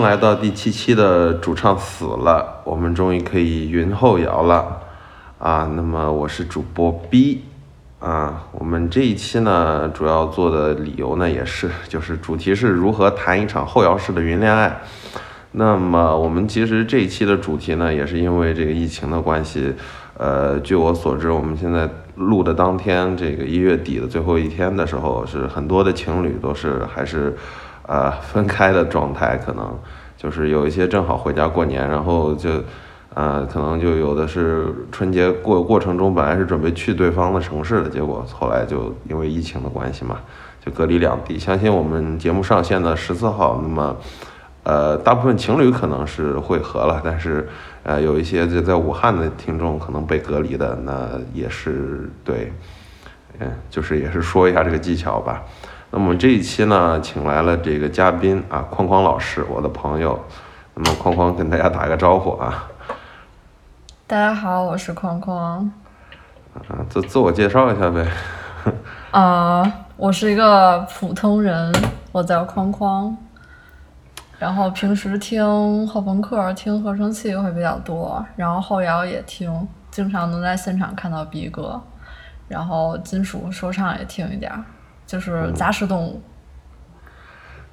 来到第七期的主唱死了，我们终于可以云后摇了啊！那么我是主播 B 啊，我们这一期呢，主要做的理由呢，也是就是主题是如何谈一场后摇式的云恋爱。那么我们其实这一期的主题呢，也是因为这个疫情的关系，呃，据我所知，我们现在录的当天，这个一月底的最后一天的时候，是很多的情侣都是还是。呃，分开的状态可能就是有一些正好回家过年，然后就，呃，可能就有的是春节过过程中本来是准备去对方的城市的，结果后来就因为疫情的关系嘛，就隔离两地。相信我们节目上线的十四号，那么，呃，大部分情侣可能是会合了，但是，呃，有一些就在武汉的听众可能被隔离的，那也是对，嗯，就是也是说一下这个技巧吧。那么这一期呢，请来了这个嘉宾啊，框框老师，我的朋友。那么框框跟大家打个招呼啊。大家好，我是框框。啊，自自我介绍一下呗。啊，我是一个普通人，我叫框框。然后平时听后朋克、听合成器会比较多，然后后摇也听，经常能在现场看到逼哥。然后金属说唱也听一点。就是杂食动物。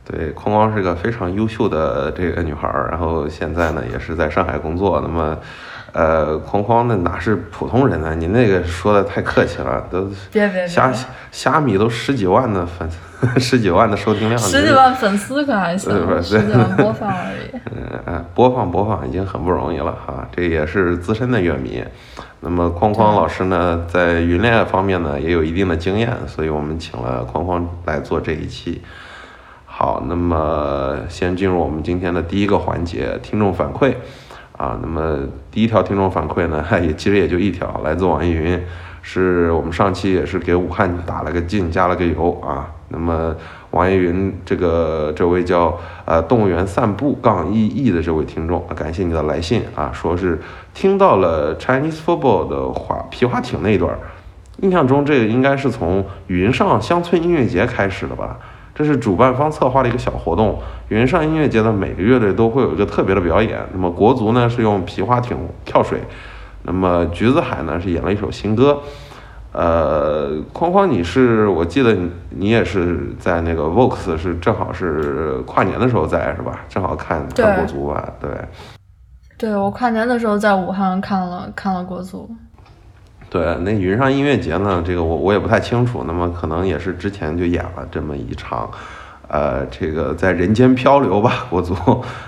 对，框框是个非常优秀的这个女孩儿，然后现在呢也是在上海工作。那么，呃，框框那哪是普通人呢？你那个说的太客气了，都虾虾米都十几万的粉，十几万的收听量，十几万粉丝可还行，十几万播放而已。嗯，播放播放已经很不容易了哈，这也是资深的乐迷。那么框框老师呢，在云恋爱方面呢也有一定的经验，所以我们请了框框来做这一期。好，那么先进入我们今天的第一个环节，听众反馈啊。那么第一条听众反馈呢，也其实也就一条，来自网易云，是我们上期也是给武汉打了个劲，加了个油啊。那么网易云这个这位叫呃动物园散步杠一亿的这位听众，感谢你的来信啊，说是听到了 Chinese football 的滑皮划艇那一段，印象中这个应该是从云上乡村音乐节开始的吧，这是主办方策划的一个小活动。云上音乐节的每个乐队都会有一个特别的表演，那么国足呢是用皮划艇跳水，那么橘子海呢是演了一首新歌。呃，框框，你是我记得你你也是在那个 Vox 是正好是跨年的时候在是吧？正好看看国足吧，对。对，我跨年的时候在武汉看了看了国足。对，那云上音乐节呢，这个我我也不太清楚，那么可能也是之前就演了这么一场，呃，这个在人间漂流吧，国足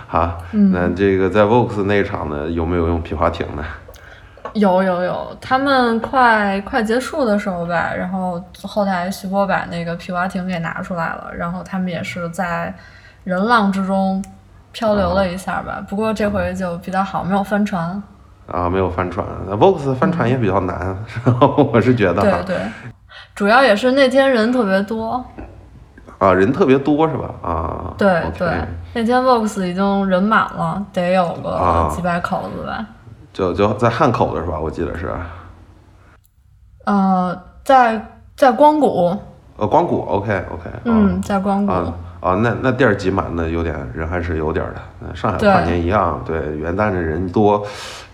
啊。那这个在 Vox 那场呢，有没有用皮划艇呢？有有有，他们快快结束的时候吧，然后后台徐波把那个皮划艇给拿出来了，然后他们也是在人浪之中漂流了一下吧。不过这回就比较好，没有翻船。啊，没有翻船。那 Vox 翻船也比较难，然后 我是觉得。对对，主要也是那天人特别多。啊，人特别多是吧？啊。对对，那天 Vox 已经人满了，得有个几百口子吧。就就在汉口的是吧？我记得是。呃，在在光谷。呃，光谷，OK OK。嗯，在光谷。啊啊，那那地儿挤满的有点人还是有点的。上海跨年一样，对元旦的人多，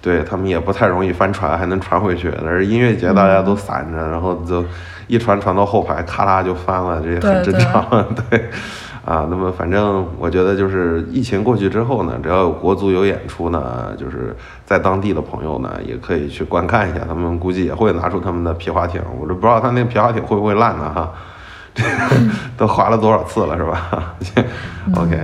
对他们也不太容易翻船，还能传回去。但是音乐节大家都散着，然后就一传传到后排，咔啦就翻了，这很正常。对。啊，那么反正我觉得就是疫情过去之后呢，只要有国足有演出呢，就是在当地的朋友呢也可以去观看一下，他们估计也会拿出他们的皮划艇，我都不知道他那个皮划艇会不会烂呢哈，都划了多少次了是吧？OK，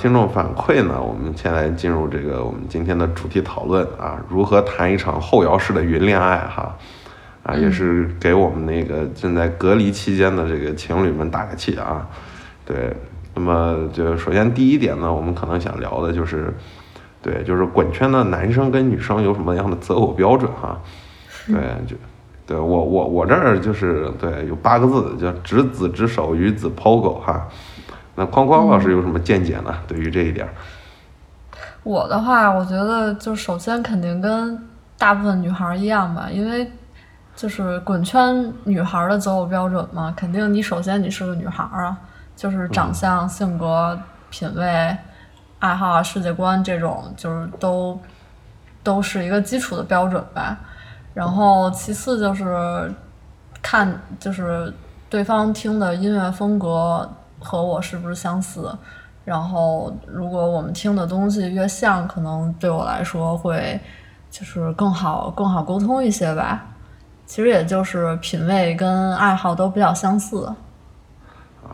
听众反馈呢，我们先来进入这个我们今天的主题讨论啊，如何谈一场后摇式的云恋爱哈，啊，也是给我们那个正在隔离期间的这个情侣们打个气啊。对，那么就首先第一点呢，我们可能想聊的就是，对，就是滚圈的男生跟女生有什么样的择偶标准哈？对，就。对我我我这儿就是对有八个字叫执子之手与子抛狗哈，那框框老师有什么见解呢？对于这一点，我的话，我觉得就首先肯定跟大部分女孩一样吧，因为就是滚圈女孩的择偶标准嘛，肯定你首先你是个女孩啊，就是长相、性格、品味、爱好、世界观这种，就是都都是一个基础的标准吧。然后其次就是看就是对方听的音乐风格和我是不是相似，然后如果我们听的东西越像，可能对我来说会就是更好更好沟通一些吧。其实也就是品味跟爱好都比较相似，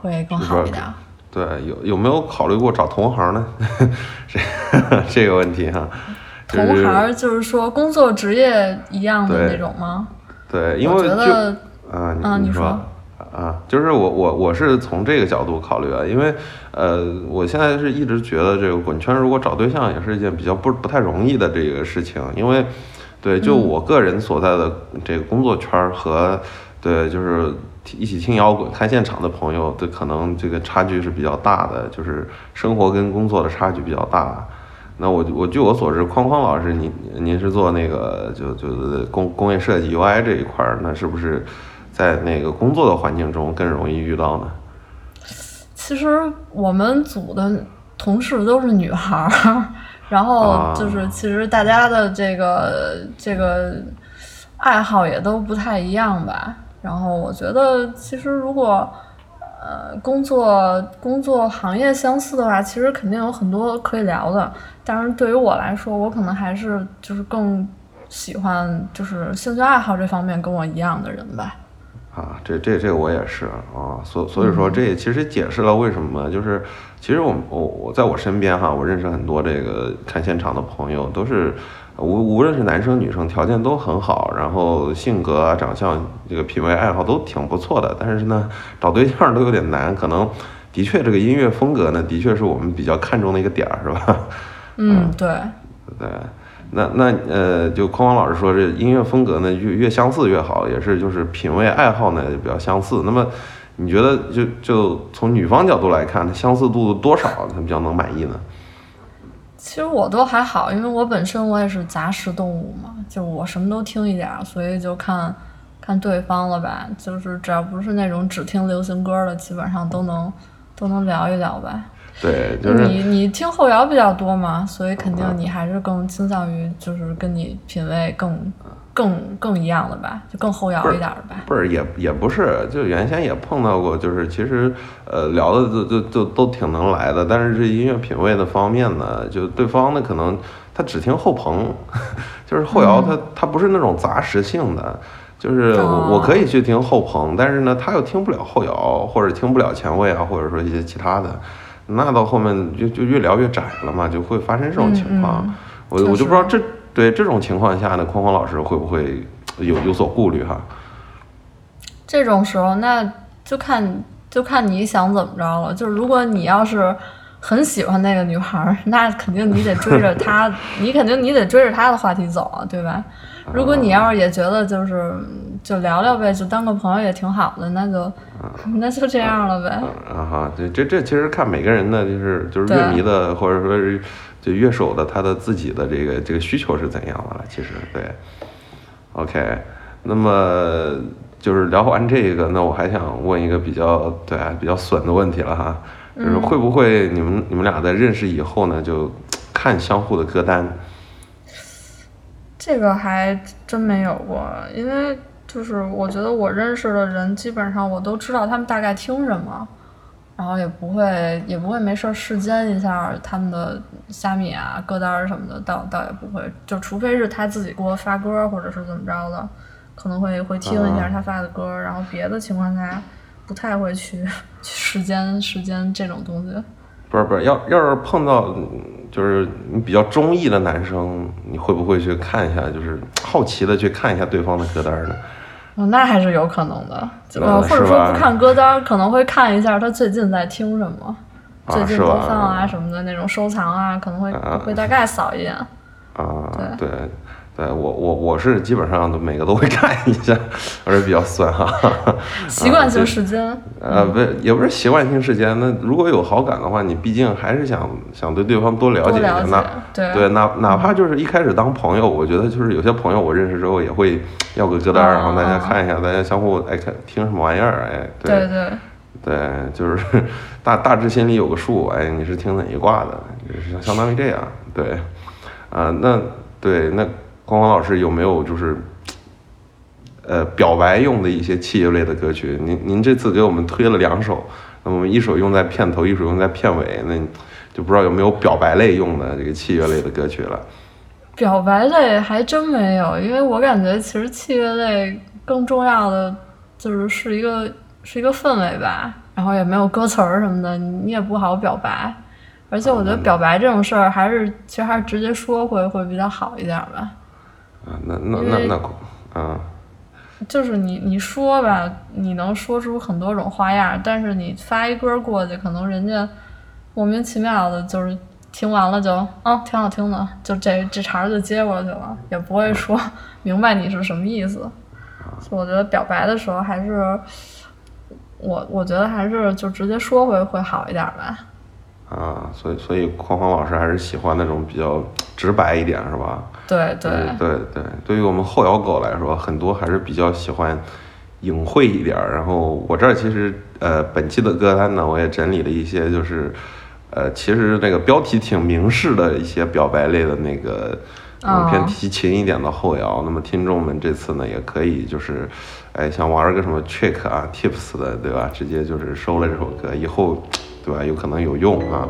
会更好一点。对，有有没有考虑过找同行呢？这这个问题哈。同行就是说工作职业一样的那种吗？对，因为我觉得，啊，你说，啊，就是我我我是从这个角度考虑啊，因为呃，我现在是一直觉得这个滚圈如果找对象也是一件比较不不太容易的这个事情，因为对，就我个人所在的这个工作圈和对，就是一起听摇滚看现场的朋友，对，可能这个差距是比较大的，就是生活跟工作的差距比较大。那我我据我所知，框框老师，您您是做那个就就工工业设计 UI 这一块儿，那是不是在那个工作的环境中更容易遇到呢？其实我们组的同事都是女孩儿，然后就是其实大家的这个这个爱好也都不太一样吧。然后我觉得，其实如果呃工作工作行业相似的话，其实肯定有很多可以聊的。但是对于我来说，我可能还是就是更喜欢就是兴趣爱好这方面跟我一样的人吧。啊，这这这我也是啊，所所以说这也其实解释了为什么就是其实我我我在我身边哈，我认识很多这个看现场的朋友，都是无无论是男生女生条件都很好，然后性格啊长相这个品味爱好都挺不错的，但是呢找对象都有点难，可能的确这个音乐风格呢的确是我们比较看重的一个点儿，是吧？嗯，对，对，那那呃，就匡匡老师说，这音乐风格呢越越相似越好，也是就是品味爱好呢比较相似。那么你觉得就就从女方角度来看，相似度多少她比较能满意呢？其实我都还好，因为我本身我也是杂食动物嘛，就我什么都听一点，所以就看看对方了吧。就是只要不是那种只听流行歌的，基本上都能都能聊一聊吧。对，就是你你听后摇比较多嘛，所以肯定你还是更倾向于就是跟你品味更更更一样的吧，就更后摇一点的吧。不是也也不是，就原先也碰到过，就是其实呃聊的就就就都挺能来的，但是这音乐品味的方面呢，就对方呢可能他只听后朋，就是后摇他他不是那种杂食性的，就是我我可以去听后朋，但是呢他又听不了后摇或者听不了前卫啊，或者说一些其他的。那到后面就就越聊越窄了嘛，就会发生这种情况。我我就不知道这对这种情况下呢，匡匡老师会不会有有所顾虑哈？这种时候那就看就看你想怎么着了。就是如果你要是很喜欢那个女孩，那肯定你得追着她，你肯定你得追着她的话题走啊，对吧？如果你要是也觉得就是就聊聊呗，就当个朋友也挺好的，那就 那就这样了呗。啊哈，对，这这其实看每个人的就是就是乐迷的或者说是就乐手的他的自己的这个这个需求是怎样的了。其实对，OK，那么就是聊完这个，那我还想问一个比较对比较损的问题了哈，就是会不会你们你们俩在认识以后呢，就看相互的歌单？这个还真没有过，因为就是我觉得我认识的人基本上我都知道他们大概听什么，然后也不会也不会没事儿试监一下他们的虾米啊歌单什么的，倒倒也不会，就除非是他自己给我发歌或者是怎么着的，可能会会听一下他发的歌，然后别的情况下不太会去 去时间时间这种东西。不是不是，要要是碰到嗯就是你比较中意的男生，你会不会去看一下，就是好奇的去看一下对方的歌单呢？哦，那还是有可能的，呃或者说不看歌单，可能会看一下他最近在听什么，啊最近播放啊什么的那种收藏啊，可能会啊会大概扫一眼。啊，对，对我我我是基本上都每个都会看一下，而且比较酸哈。习惯性时间，呃，不是，也不是习惯性时间。那如果有好感的话，你毕竟还是想想对对方多了解一下。那，对对，哪哪怕就是一开始当朋友，我觉得就是有些朋友我认识之后也会要个歌单，啊然后大家啊看一下，大家相互哎看听什么玩意儿，哎，对对，对，就是 大大致心里有个数，哎，你是听哪一卦的，就是相相当于这样，对，啊、那对那光光老师有没有就是，呃，表白用的一些器乐类的歌曲？您您这次给我们推了两首，那么一首用在片头，一首用在片尾，那就不知道有没有表白类用的这个器乐类的歌曲了。表白类还真没有，因为我感觉其实器乐类更重要的就是是一个是一个氛围吧，然后也没有歌词儿什么的，你也不好表白。而且我觉得表白这种事儿，还是其实还是直接说会会比较好一点吧。啊，那那那那，啊，就是你你说吧，你能说出很多种花样，但是你发一歌过去，可能人家莫名其妙的，就是听完了就啊挺好听的，就这这茬就接过去了，也不会说 明白你是什么意思。所以我觉得表白的时候还是我我觉得还是就直接说会会好一点吧。啊，所以所以匡匡老师还是喜欢那种比较直白一点，是吧？对对对对对，于我们后摇狗来说，很多还是比较喜欢隐晦一点儿。然后我这儿其实呃，本期的歌单呢，我也整理了一些，就是呃，其实那个标题挺明示的一些表白类的那个。嗯，偏哦提琴一点的后摇，那么听众们这次呢，也可以就是，哎，想玩个什么 trick 啊、tips 的，对吧？直接就是收了这首歌，以后，对吧？有可能有用啊。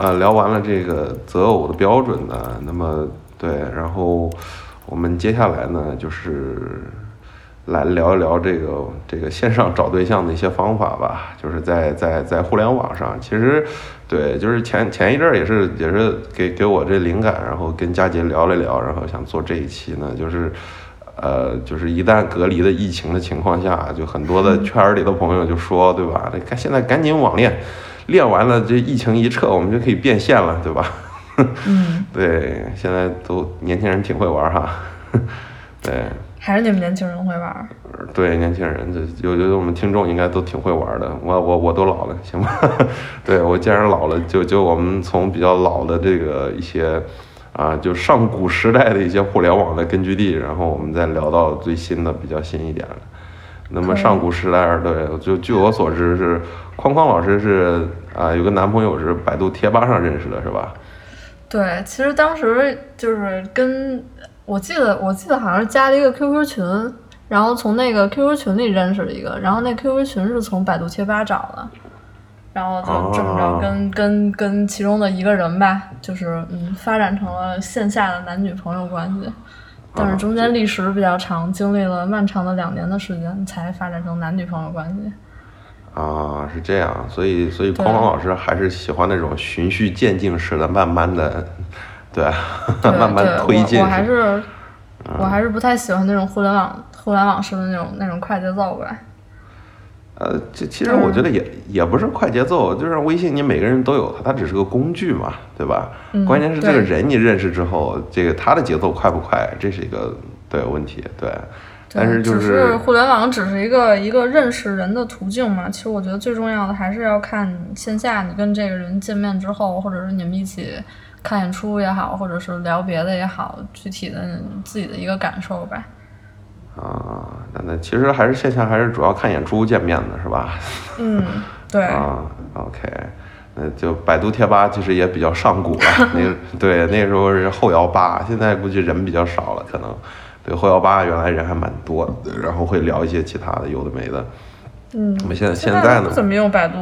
那聊完呃聊完了这个择偶的标准呢，那么对，然后我们接下来呢就是来聊一聊这个这个线上找对象的一些方法吧，就是在在在互联网上，其实对，就是前前一阵儿也是也是给给我这灵感，然后跟佳杰聊了聊，然后想做这一期呢，就是。呃，就是一旦隔离的疫情的情况下，就很多的 圈儿里的朋友就说，对吧？那现在赶紧网恋，练完了这疫情一撤，我们就可以变现了，对吧？嗯，对，现在都年轻人挺会玩哈，对，还是你们年轻人会玩。对，年轻人这有有我们听众应该都挺会玩的，我我我都老了，行吧？对我既然老了，就就我们从比较老的这个一些。啊，就上古时代的一些互联网的根据地，然后我们再聊到最新的比较新一点的。那么上古时代，对，就据我所知是框框老师是啊，有个男朋友是百度贴吧上认识的，是吧？对，其实当时就是跟我记得，我记得好像是加了一个 QQ 群，然后从那个 QQ 群里认识了一个，然后那 QQ 群是从百度贴吧找的。然后就这么着，跟跟跟其中的一个人吧，就是嗯，发展成了线下的男女朋友关系，但是中间历时比较长，经历了漫长的两年的时间，才发展成男女朋友关系。啊，是这样，所以所以匡匡老师还是喜欢那种循序渐进式的，慢慢的，对，慢慢推进。我还是我还是不太喜欢那种互联网互联网式的那种那种快节奏吧。呃，这其实我觉得也也不是快节奏，就是微信你每个人都有它，它只是个工具嘛，对吧？关键是这个人你认识之后，这个他的节奏快不快，这是一个对问题，对。但是就是互联网只是一个一个认识人的途径嘛，其实我觉得最重要的还是要看线下你跟这个人见面之后，或者是你们一起看演出也好，或者是聊别的也好，具体的自己的一个感受吧。啊，那那其实还是线下，还是主要看演出见面的是吧？嗯，对。啊，OK，那就百度贴吧其实也比较上古了，那个对，那时候是后摇吧，现在估计人比较少了，可能对后摇吧原来人还蛮多的，然后会聊一些其他的有的没的。嗯，我们现在现在怎么用百度，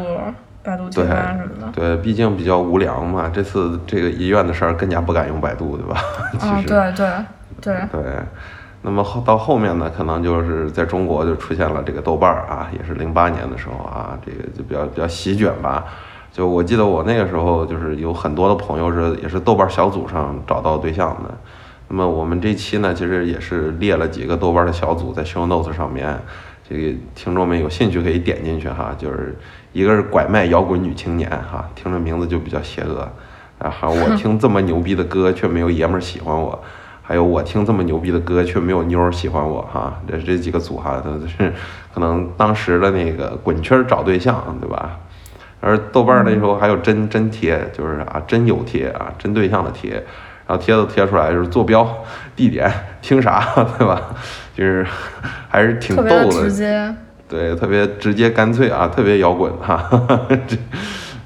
百度贴吧什么的。对，毕竟比较无良嘛。这次这个医院的事儿更加不敢用百度，对吧？啊，对对对对。那么后到后面呢，可能就是在中国就出现了这个豆瓣儿啊，也是零八年的时候啊，这个就比较比较席卷吧。就我记得我那个时候就是有很多的朋友是也是豆瓣小组上找到对象的。那么我们这期呢，其实也是列了几个豆瓣的小组在 Show Notes 上面，这个听众们有兴趣可以点进去哈。就是一个是拐卖摇滚女青年哈，听着名字就比较邪恶啊。还有我听这么牛逼的歌却没有爷们儿喜欢我。还有我听这么牛逼的歌，却没有妞儿喜欢我哈，这这几个组哈，都是可能当时的那个滚圈找对象，对吧？而豆瓣那时候还有真真贴，就是啊真有贴啊真对象的贴，然后贴都贴出来就是坐标、地点、听啥，对吧？就是还是挺逗的，直接，对，特别直接干脆啊，特别摇滚哈，这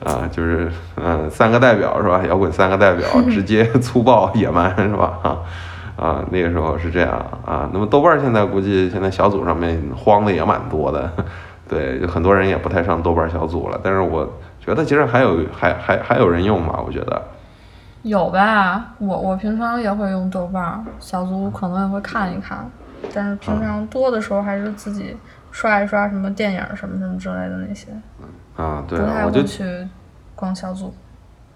啊就是嗯三个代表是吧？摇滚三个代表，直接粗暴野蛮是吧？哈。啊，那个时候是这样啊。那么豆瓣现在估计现在小组上面慌的也蛮多的，对，就很多人也不太上豆瓣小组了。但是我觉得其实还有还还还有人用吧，我觉得有吧。我我平常也会用豆瓣小组，可能也会看一看。但是平常多的时候还是自己刷一刷什么电影什么什么之类的那些。啊，对，不太会去逛小组。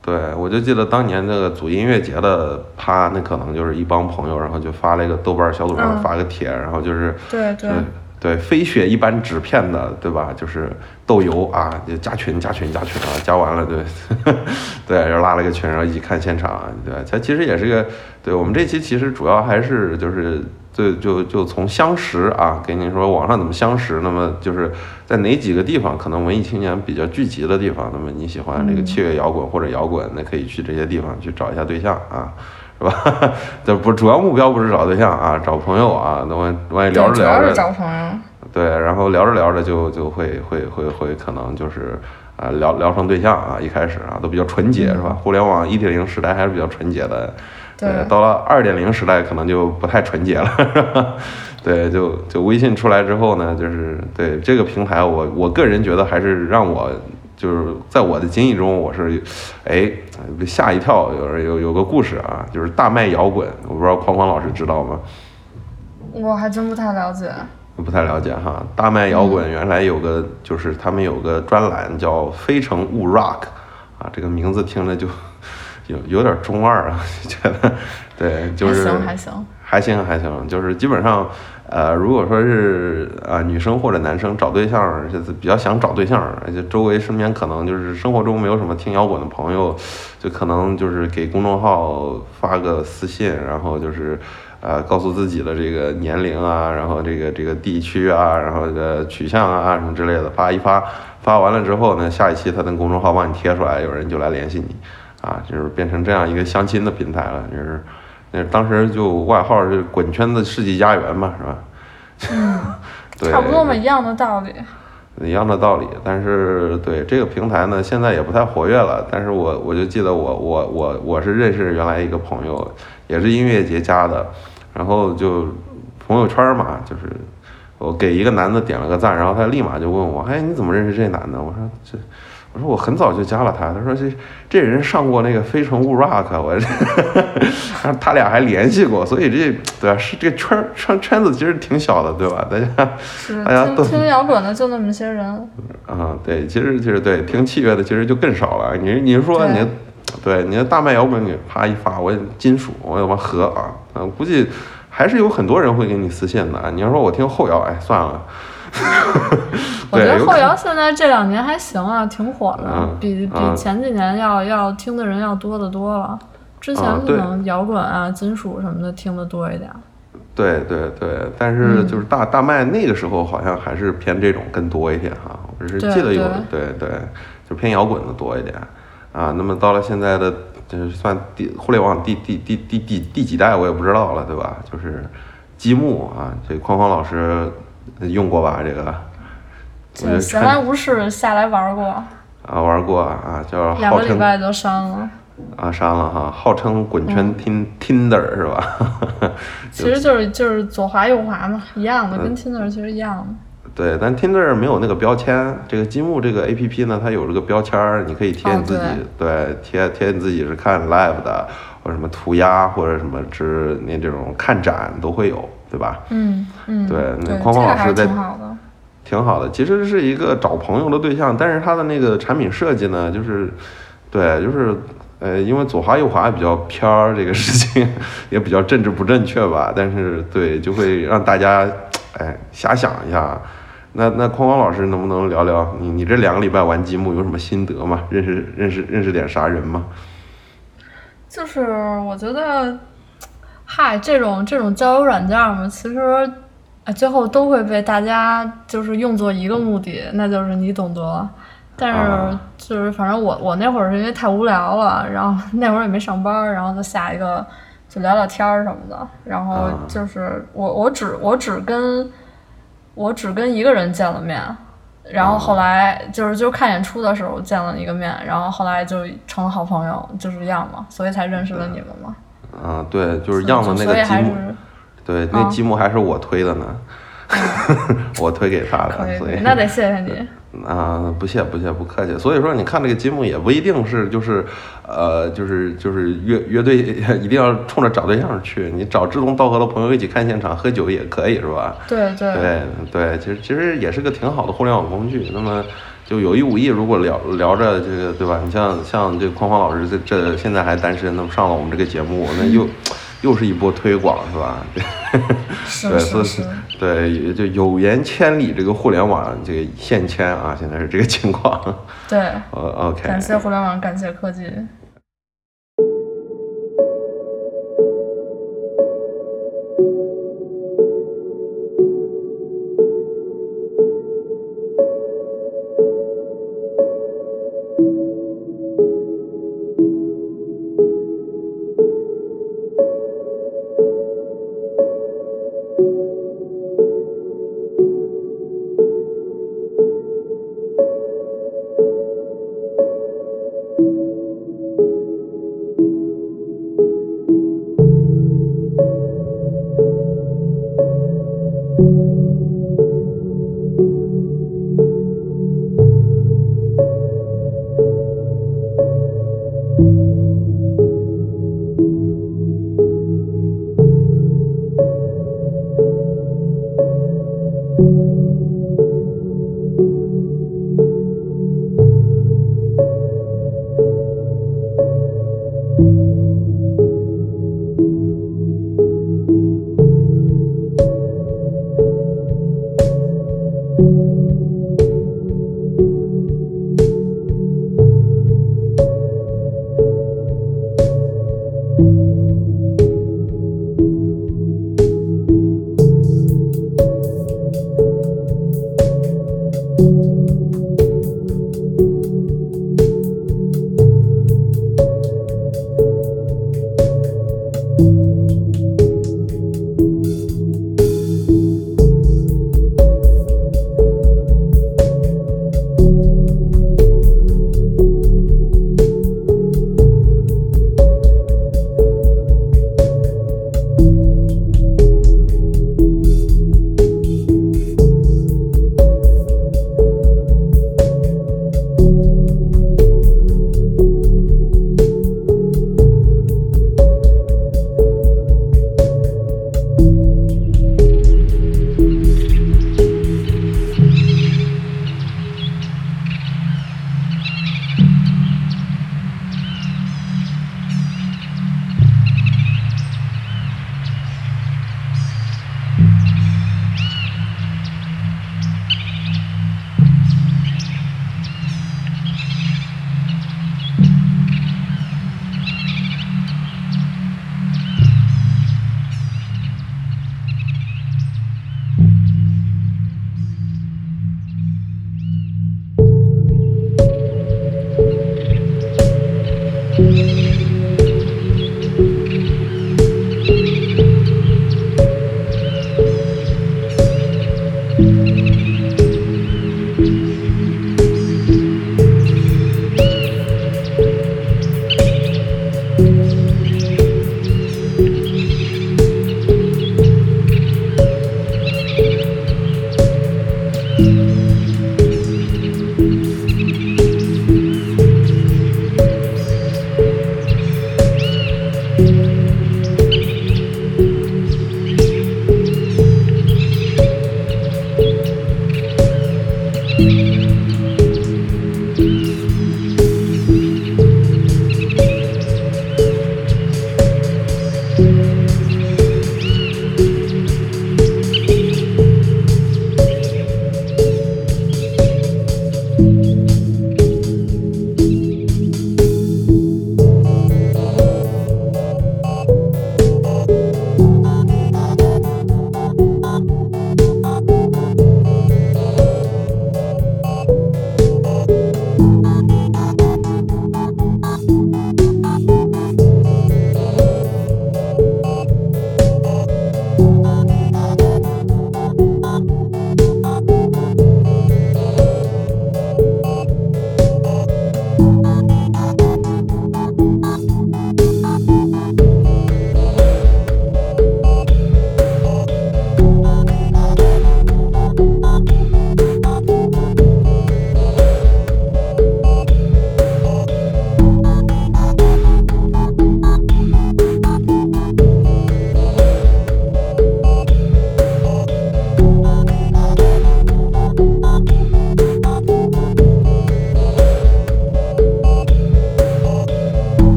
对，我就记得当年那个组音乐节的趴，那可能就是一帮朋友，然后就发了一个豆瓣小组上发个帖，然后就是对对对飞雪一般纸片的，对吧？就是豆油啊，就加群加群加群啊，加完了对 对，然后拉了个群，然后一起看现场，对它其实也是个，对我们这期其实主要还是就是。就就就从相识啊，给你说网上怎么相识，那么就是在哪几个地方可能文艺青年比较聚集的地方，那么你喜欢这个器乐摇滚或者摇滚，那可以去这些地方去找一下对象啊，是吧？这不主要目标不是找对象啊，找朋友啊，那万万一聊着聊着，找朋友，对，然后聊着聊着就就会会会会可能就是啊聊聊成对象啊，一开始啊都比较纯洁是吧？互联网一点零时代还是比较纯洁的。对，到了二点零时代，可能就不太纯洁了。对，就就微信出来之后呢，就是对这个平台，我我个人觉得还是让我就是在我的经历中，我是，哎，被吓一跳。有有有个故事啊，就是大麦摇滚，我不知道框框老师知道吗？我还真不太了解。不太了解哈，大麦摇滚原来有个，就是他们有个专栏叫《非诚勿 Rock》，啊，这个名字听着就有有点中二啊，觉得，对，就是还行还行还行还行，就是基本上，呃，如果说是啊女生或者男生找对象，就是比较想找对象，而且周围身边可能就是生活中没有什么听摇滚的朋友，就可能就是给公众号发个私信，然后就是。呃，告诉自己的这个年龄啊，然后这个这个地区啊，然后这个取向啊什么之类的发一发，发完了之后呢，下一期他的公众号帮你贴出来，有人就来联系你，啊，就是变成这样一个相亲的平台了，就是，那当时就外号是“滚圈子世纪佳缘”嘛，是吧？嗯，对，差不多嘛，一样的道理。一样的道理，但是对这个平台呢，现在也不太活跃了。但是我我就记得我我我我是认识原来一个朋友，也是音乐节加的，然后就朋友圈嘛，就是我给一个男的点了个赞，然后他立马就问我，哎，你怎么认识这男的？我说这。我说我很早就加了他，他说这这人上过那个《非诚勿 Rock》，我，然 后他俩还联系过，所以这对吧？是这圈圈圈子其实挺小的，对吧？大家大家都听摇滚的就那么些人。啊，对，其实其实对听器乐的其实就更少了。你你说你，对你的大麦摇滚你啪一发，我金属我要把和啊，嗯，估计还是有很多人会给你私信的。你要说我听后摇，哎，算了。我觉得后摇现在这两年还行啊，挺火的，比比前几年要要听的人要多得多了。之前可能摇滚啊、金属什么的听的多一点。对对对，但是就是大大麦那个时候好像还是偏这种更多一点哈，我是记得有对对，就偏摇滚的多一点啊。那么到了现在的就是算第互联网第第第第第第几代我也不知道了，对吧？就是积木啊，这框框老师。用过吧这个？闲来无事下来玩过。啊，玩过啊，就是两个礼拜就删了。啊，删了哈，号称滚圈听 Tinder 是吧？其实就是就是左滑右滑嘛，一样的，跟 Tinder 其实一样的。对，但 Tinder 没有那个标签，这个积木这个 A P P 呢，它有这个标签，你可以贴你自己，对，贴贴你自己是看 live 的，或者什么涂鸦或者什么之那这种看展都会有。对吧？嗯嗯，对，那匡匡老师在，挺好的，挺好的。其实是一个找朋友的对象，但是他的那个产品设计呢，就是，对，就是呃，因为左滑右滑比较偏儿，这个事情也比较政治不正确吧。但是对，就会让大家哎遐想一下。那那匡匡老师能不能聊聊你你这两个礼拜玩积木有什么心得吗？认识认识认识点啥人吗？就是我觉得。嗨，这种这种交友软件嘛，其实，啊，最后都会被大家就是用作一个目的，那就是你懂得。但是就是反正我我那会儿是因为太无聊了，然后 那会儿也没上班，然后就下一个就聊聊天儿什么的。然后就是我我只我只跟我只跟一个人见了面，然后后来就是就看演出的时候见了一个面，然后后来就成了好朋友，就是这样嘛，所以才认识了你们嘛。嗯，对，就是样的那个积木，对，那积木还是我推的呢，我推给他的，所以那得谢谢你。啊，不谢不谢，不客气。所以说，你看这个积木也不一定是就是，呃，就是就是乐乐队，一定要冲着找对象去，你找志同道合的朋友一起看现场喝酒也可以，是吧？对对对对，其实其实也是个挺好的互联网工具。那么。就有意无意，如果聊聊着这个，对吧？你像像这匡匡老师这这现在还单身，那么上了我们这个节目，那又又是一波推广，是吧？对，是是，对，就有缘千里，这个互联网这个现签啊，现在是这个情况。对，呃，OK。感谢互联网，感谢科技。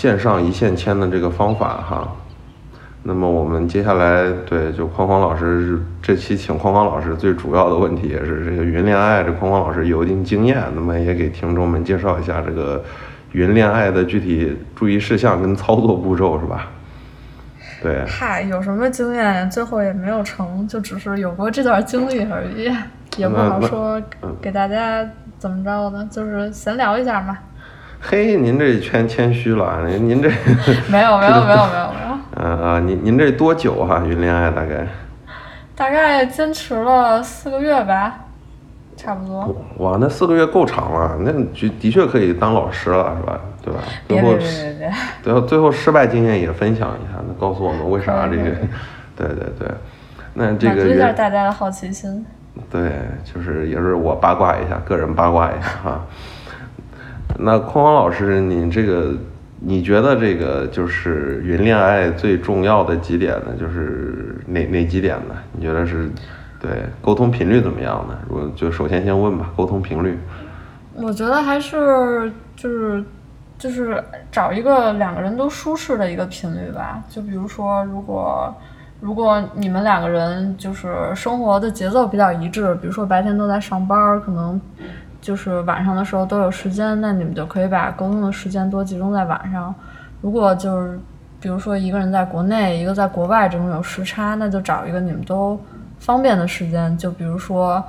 线上一线牵的这个方法哈，那么我们接下来对就框框老师这期请框框老师最主要的问题也是这个云恋爱，这框框老师有一定经验，那么也给听众们介绍一下这个云恋爱的具体注意事项跟操作步骤是吧？对，嗨，有什么经验，最后也没有成，就只是有过这段经历而已，也不好说给大家怎么着的，就是闲聊一下嘛。嘿，您这圈谦虚了，您您这没有没有没有没有没有。啊啊，您您这多久哈？云恋爱大概？大概坚持了四个月吧，差不多。哇，那四个月够长了，那的的确可以当老师了，是吧？对吧？别别别别别！最后最后失败经验也分享一下，那告诉我们为啥这个？对对对，那这个满足一下大家的好奇心。对，就是也是我八卦一下，个人八卦一下哈。那匡匡老师，你这个你觉得这个就是云恋爱最重要的几点呢？就是哪哪几点呢？你觉得是？对，沟通频率怎么样呢？如果就首先先问吧，沟通频率。我觉得还是就是就是找一个两个人都舒适的一个频率吧。就比如说，如果如果你们两个人就是生活的节奏比较一致，比如说白天都在上班，可能就是晚上的时候都有时间，那你们就可以把沟通的时间多集中在晚上。如果就是比如说一个人在国内，一个在国外，这种有时差，那就找一个你们都方便的时间。就比如说。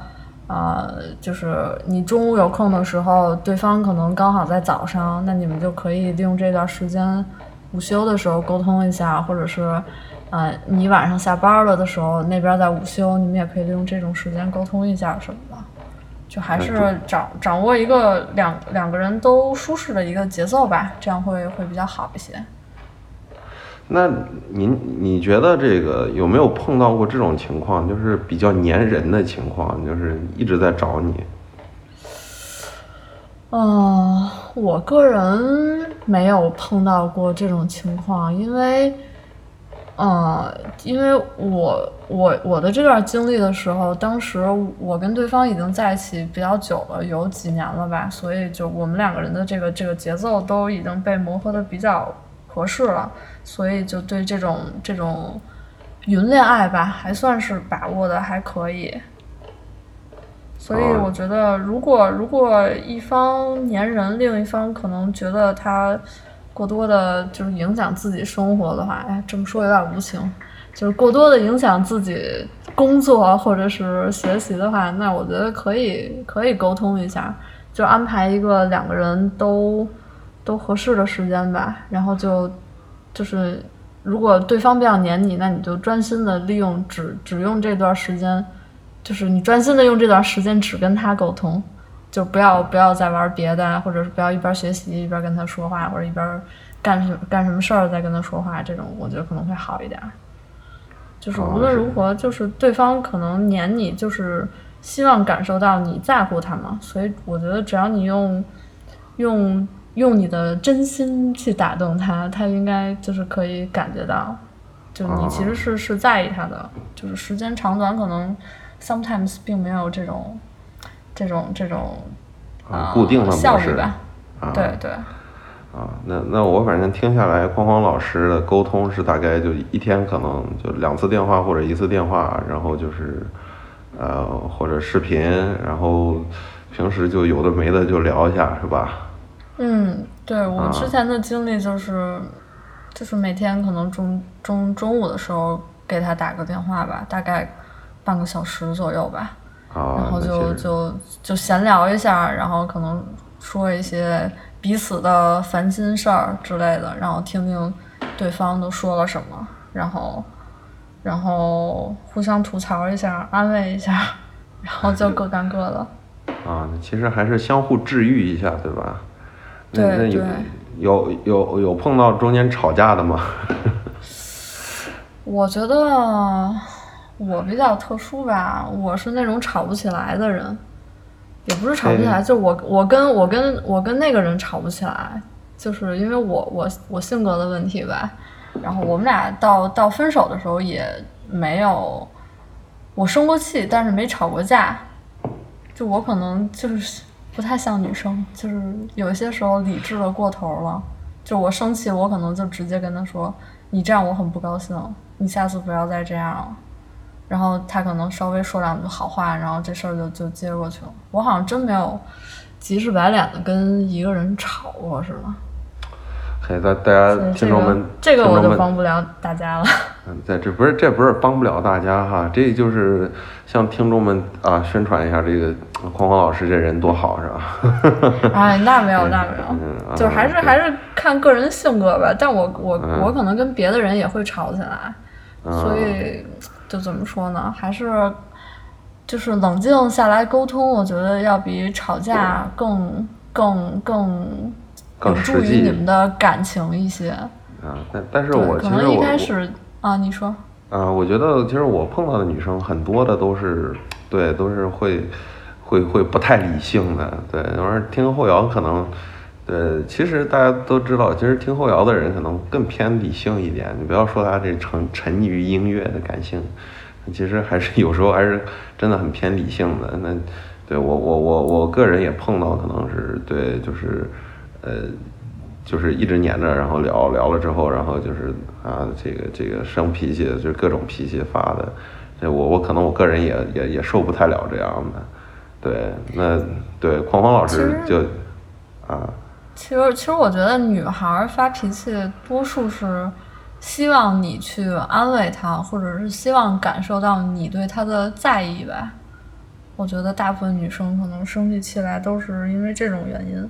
啊，就是你中午有空的时候，对方可能刚好在早上，那你们就可以利用这段时间，午休的时候沟通一下，或者是，呃，你晚上下班了的时候，那边在午休，你们也可以利用这种时间沟通一下什么，就还是掌掌握一个两两个人都舒适的一个节奏吧，这样会会比较好一些。那您你觉得这个有没有碰到过这种情况，就是比较粘人的情况，就是一直在找你？嗯，我个人没有碰到过这种情况，因为，呃，因为我我我的这段经历的时候，当时我跟对方已经在一起比较久了，有几年了吧，所以就我们两个人的这个这个节奏都已经被磨合的比较合适了。所以就对这种这种云恋爱吧，还算是把握的还可以。所以我觉得，如果如果一方粘人，另一方可能觉得他过多的就是影响自己生活的话，哎，这么说有点无情，就是过多的影响自己工作或者是学习的话，那我觉得可以可以沟通一下，就安排一个两个人都都合适的时间吧，然后就。就是，如果对方比较黏你，那你就专心的利用，只只用这段时间，就是你专心的用这段时间只跟他沟通，就不要不要再玩别的，或者是不要一边学习一边跟他说话，或者一边干什干什么事儿再跟他说话，这种我觉得可能会好一点。就是无论如何，就是对方可能黏你，就是希望感受到你在乎他嘛，所以我觉得只要你用用。用你的真心去打动他，他应该就是可以感觉到，就你其实是是在意他的，就是时间长短可能，sometimes 并没有这种，这种这种啊固定的效率吧，对对。啊，那那我反正听下来，匡匡老师的沟通是大概就一天可能就两次电话或者一次电话，然后就是呃或者视频，然后平时就有的没的就聊一下，是吧？嗯，对我之前的经历就是，就是每天可能中中中午的时候给他打个电话吧，大概半个小时左右吧，然后就就就闲聊一下，然后可能说一些彼此的烦心事儿之类的，然后听听对方都说了什么，然后然后互相吐槽一下，安慰一下，然后就各干各的。啊，其实还是相互治愈一下，对吧？对对，有有有碰到中间吵架的吗？我觉得我比较特殊吧，我是那种吵不起来的人，也不是吵不起来，就我我跟我跟我跟那个人吵不起来，就是因为我我我性格的问题吧。然后我们俩到到分手的时候也没有，我生过气，但是没吵过架，就我可能就是。不太像女生，就是有些时候理智的过头了。就我生气，我可能就直接跟他说：“你这样我很不高兴，你下次不要再这样了。”然后他可能稍微说两句好话，然后这事儿就就接过去了。我好像真没有急赤白脸的跟一个人吵过是吗。嘿，大大家听众们，这个我就帮不了大家了。嗯，在这不是这不是帮不了大家哈，这就是向听众们啊宣传一下这个匡匡老师这人多好是吧？哎，那没有，那没有，嗯，就是还是啊还是看个人性格吧。但我我嗯我可能跟别的人也会吵起来，嗯所以就怎么说呢？还是就是冷静下来沟通，我觉得要比吵架更更更更有助于你们的感情一些。啊，但但是对，我可能一其实我我开始啊，你说。啊，我觉得其实我碰到的女生很多的都是，对，都是会，会会不太理性的，对，有时候听后摇可能，对，其实大家都知道，其实听后摇的人可能更偏理性一点，你不要说他这沉沉溺于音乐的感性，其实还是有时候还是真的很偏理性的。那对我我我我个人也碰到，可能是对，就是呃。就是一直黏着，然后聊聊了之后，然后就是啊，这个这个生脾气，就是各种脾气发的，这我我可能我个人也也也受不太了这样的，对，那对匡匡老师就啊其实，其实我觉得女孩发脾气，多数是希望你去安慰她，或者是希望感受到你对她的在意吧。我觉得大部分女生可能生气起来都是因为这种原因，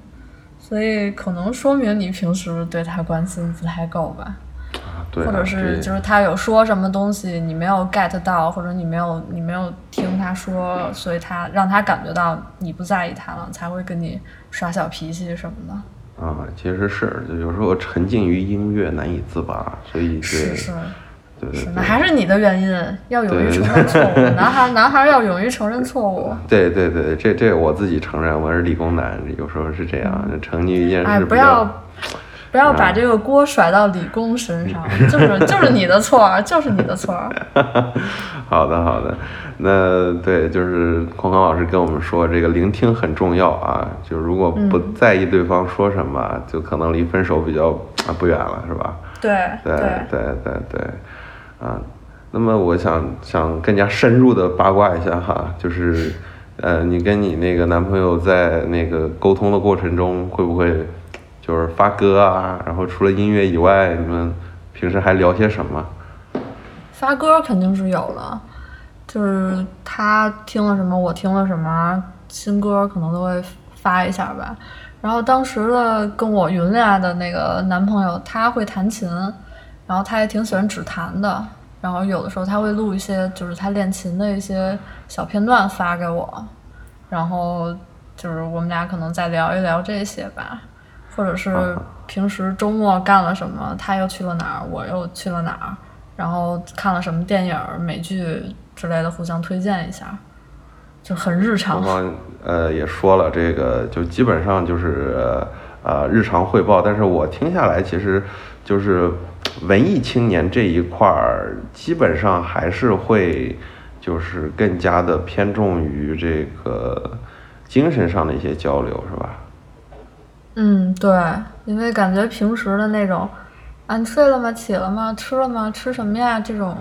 所以可能说明你平时对她关心不太够吧。对啊，或者是就是他有说什么东西你没有 get 到，或者你没有你没有听他说，所以他让他感觉到你不在意他了，才会跟你耍小脾气什么的。啊，其实是就有时候沉浸于音乐难以自拔，所以对是是是，对对对那还是你的原因，要勇于承认错误。男孩男孩要勇于承认错误。对对对，这这我自己承认，我是理工男，有时候是这样，沉溺于一件哎，事不要不要把这个锅甩到理工身上，就是 就是你的错儿，就是你的错儿。好的，好的，那对，就是匡康老师跟我们说，这个聆听很重要啊，就如果不嗯在意对方说什么，就可能离分手比较啊不远了，是吧？对对对对对，啊，那么我想想更加深入的八卦一下哈，就是呃，你跟你那个男朋友在那个沟通的过程中，会不会就是发歌啊？然后除了音乐以外，你们平时还聊些什么？发歌肯定是有的，就是他听了什么，我听了什么，新歌可能都会发一下吧。然后当时的跟我云恋爱的那个男朋友，他会弹琴，然后他也挺喜欢指弹的。然后有的时候他会录一些就是他练琴的一些小片段发给我，然后就是我们俩可能再聊一聊这些吧，或者是平时周末干了什么，他又去了哪儿，我又去了哪儿，然后看了什么电影、美剧之类的，互相推荐一下，就很日常刚。刚呃也说了，这个就基本上就是呃日常汇报，但是我听下来，其实就是文艺青年这一块儿，基本上还是会就是更加的偏重于这个精神上的一些交流，是吧？嗯，对，因为感觉平时的那种，啊，你睡了吗？起了吗？吃了吗？吃什么呀？这种，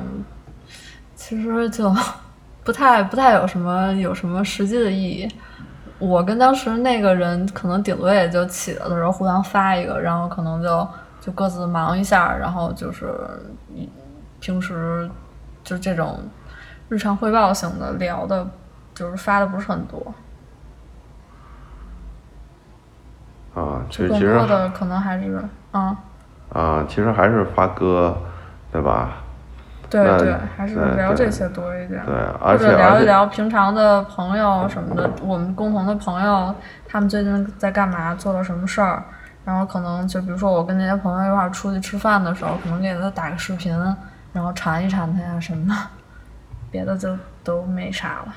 其实就 不太不太有什么有什么实际的意义。我跟当时那个人可能顶多也就起了的时候互相发一个，然后可能就就各自忙一下，然后就是平时就这种日常汇报型的聊的，就是发的不是很多。啊，其就更实其实多的可能还是啊。啊，其实还是发歌，对吧？对对，还是聊这些多一点。对，或而且聊一聊平常的朋友什么的，我们共同的朋友，他们最近在干嘛，做了什么事儿，然后可能就比如说我跟那些朋友一块儿出去吃饭的时候，可能给他打个视频，然后馋一馋他呀什么的，别的就都没啥了。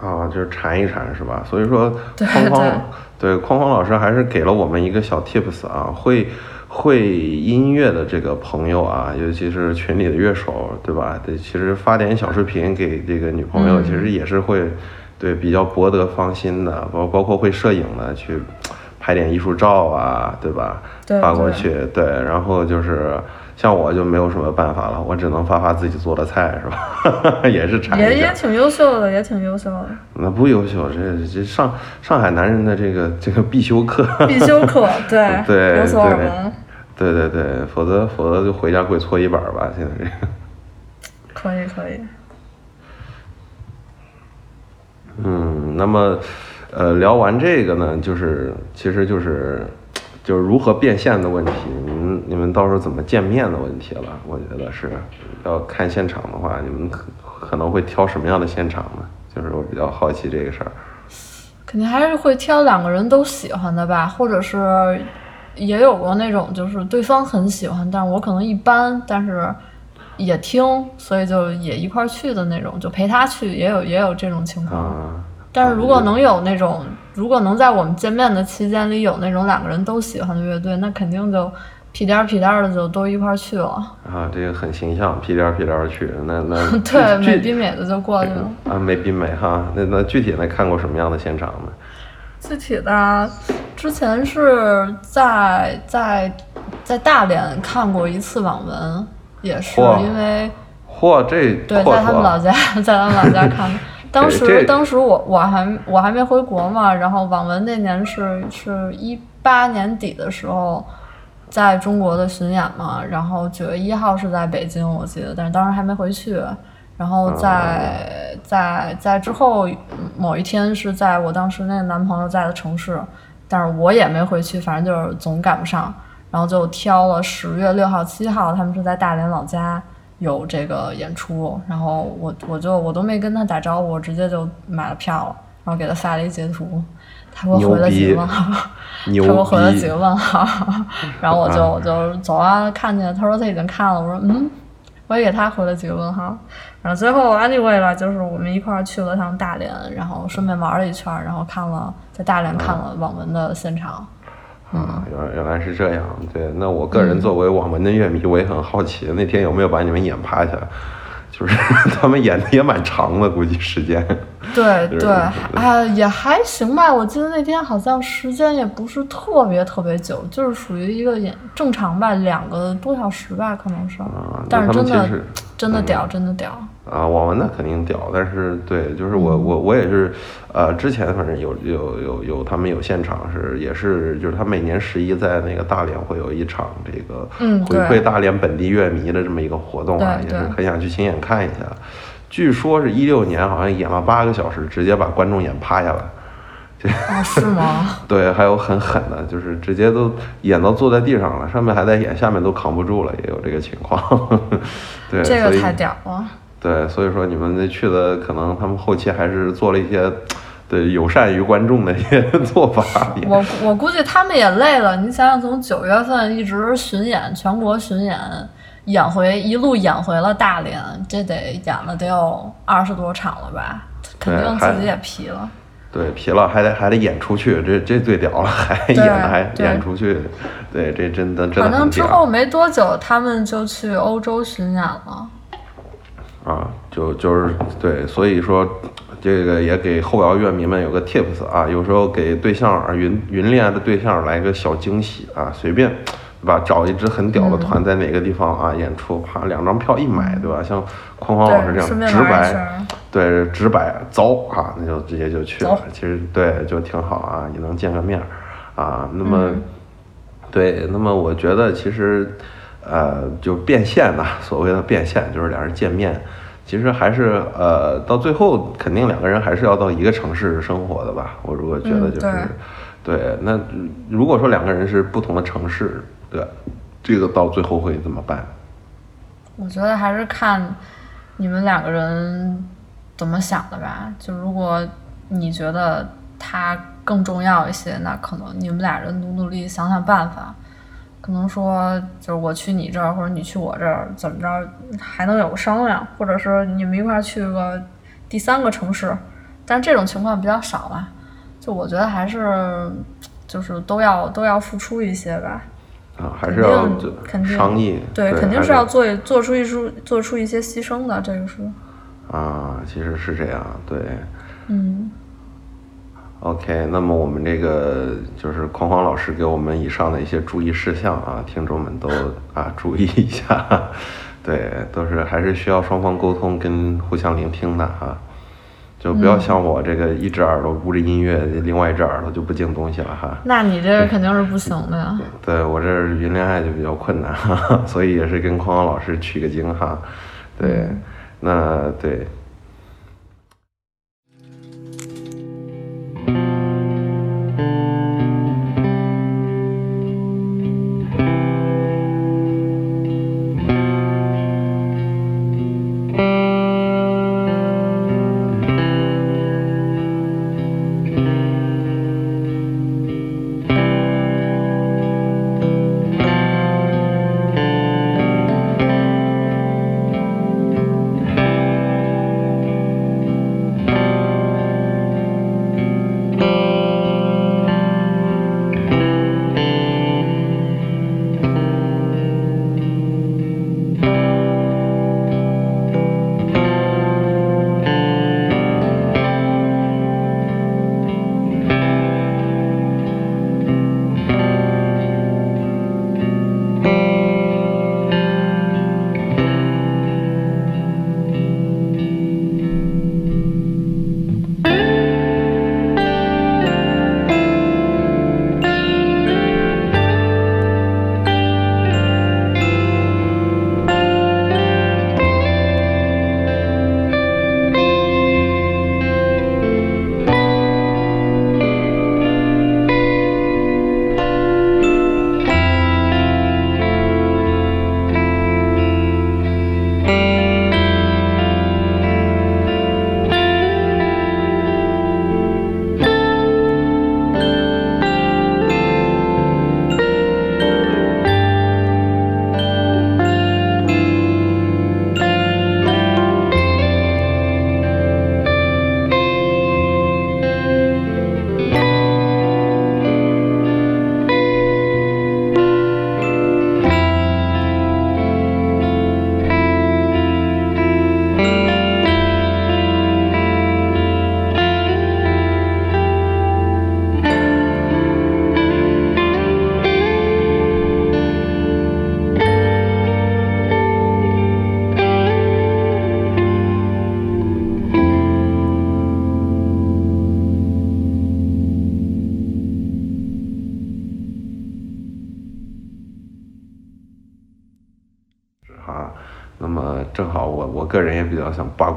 啊，就是馋一馋是吧？所以说，对框框对对框框老师还是给了我们一个小 tips 啊，会会音乐的这个朋友啊，尤其是群里的乐手，对吧？对，其实发点小视频给这个女朋友，嗯其实也是会对比较博得芳心的，包包括会摄影的去拍点艺术照啊，对吧？对发过去，对，然后就是像我就没有什么办法了，我只能发发自己做的菜，是吧？也是馋。也也挺优秀的，也挺优秀的。那不优秀，这这上上海男人的这个这个必修课。必修课，对，对有所耳闻，对对对，否则否则就回家跪搓衣板吧。现在这个，可以可以。嗯，那么，呃，聊完这个呢，就是其实就是就是如何变现的问题，你们你们到时候怎么见面的问题了。我觉得是要看现场的话，你们可可能会挑什么样的现场呢？就是我比较好奇这个事儿。肯定还是会挑两个人都喜欢的吧，或者是也有过那种就是对方很喜欢，但是我可能一般，但是也听，所以就也一块儿去的那种，就陪他去，也有也有这种情况。啊，但是如果能有那种，如果能在我们见面的期间里有那种两个人都喜欢的乐队，那肯定就屁颠儿屁颠儿的就都一块儿去了。啊，这个很形象，屁颠儿屁颠儿去，那那 对，具美比美的就过去了。啊，美比美哈，那那具体的看过什么样的现场呢？具体的，之前是在在在大连看过一次网文，也是因为嚯，这对，在他们老家，在他们老家看的。当时当时我我还我还没回国嘛，然后网文那年是是一八年底的时候，在中国的巡演嘛，然后九月一号是在北京，我记得，但是当时还没回去。然后在在在之后某一天是在我当时那个男朋友在的城市，但是我也没回去，反正就是总赶不上，然后就挑了十月六号、七号，他们是在大连老家有这个演出，然后我我就我都没跟他打招呼，我直接就买了票了，然后给他发了一截图，他给我回了几个问号，他给我回了几个问号，然后我就我就走啊，看见他说他已经看了，我说嗯，我也给他回了几个问号，然后最后 anyway 了，就是我们一块儿去了趟大连，然后顺便玩了一圈儿，然后看了在大连看了网文的现场。啊，原原来是这样。对，那我个人作为网文的乐迷，我也很好奇，那天有没有把你们演趴下？就是 他们演的也蛮长的，估计时间。对 对，啊，也还行吧。我记得那天好像时间也不是特别特别久，就是属于一个演正常吧，两个多小时吧，可能是。啊，但是真的真的屌，真的屌。啊，网文那肯定屌，但是对，就是我我我也是，呃，之前反正有有有有他们有现场是也是，就是他每年十一在那个大连会有一场这个嗯回馈大连本地乐迷的这么一个活动啊，也是很想去亲眼看一下。据说是一六年好像演了八个小时，直接把观众演趴下了。啊，是吗？对，还有很狠的，就是直接都演到坐在地上了，上面还在演，下面都扛不住了，也有这个情况。对，这个太屌了。对，所以说你们那去的可能他们后期还是做了一些 对友善于观众的一些做法。我我估计他们也累了。你想想，从九月份一直巡演，全国巡演，演回一路演回了大连，这得演了得有二十多场了吧？肯定自己也疲了。对，疲了还得还得演出去，这这最屌了，还对 演还演出去，对，这真的真的反正之后没多久，他们就去欧洲巡演了。啊！就就是对，所以说这个也给后摇乐迷们有个 tips 啊，有时候给对象啊云云恋爱的对象来个小惊喜啊，随便。对吧？找一支很屌的嗯团，在哪个地方啊演出，啪，两张票一买，对吧？像匡匡老师这样直白。对，直白走啊，那就直接就去了。其实对，就挺好啊，也能见个面儿啊。那么，嗯对，那么我觉得其实，呃，就变现呐，所谓的变现就是两人见面，其实还是呃，到最后肯定两个人还是要到一个城市生活的吧。我如果觉得嗯就是，对，那如果说两个人是不同的城市，对，这个到最后会怎么办？我觉得还是看你们两个人怎么想的吧。就如果你觉得他更重要一些，那可能你们俩人努努力想想办法。可能说就是我去你这儿，或者你去我这儿，怎么着还能有个商量，或者是你们一块儿去个第三个城市，但这种情况比较少吧。就我觉得还是就是都要都要付出一些吧。啊，还是要肯定就肯定商议，对，肯定是要做做出一出做出一些牺牲的，这个是，啊，其实是这样，对，嗯，OK，那么我们这个就是框框老师给我们以上的一些注意事项啊，听众们都啊注意一下，对，都是还是需要双方沟通跟互相聆听的哈，就不要像我这个一只耳朵捂着音乐，另外一只耳朵就不进东西了哈。那你这肯定是不行的呀。对我这云恋爱就比较困难，哈哈，所以也是跟框框老师取个经哈。对，那对。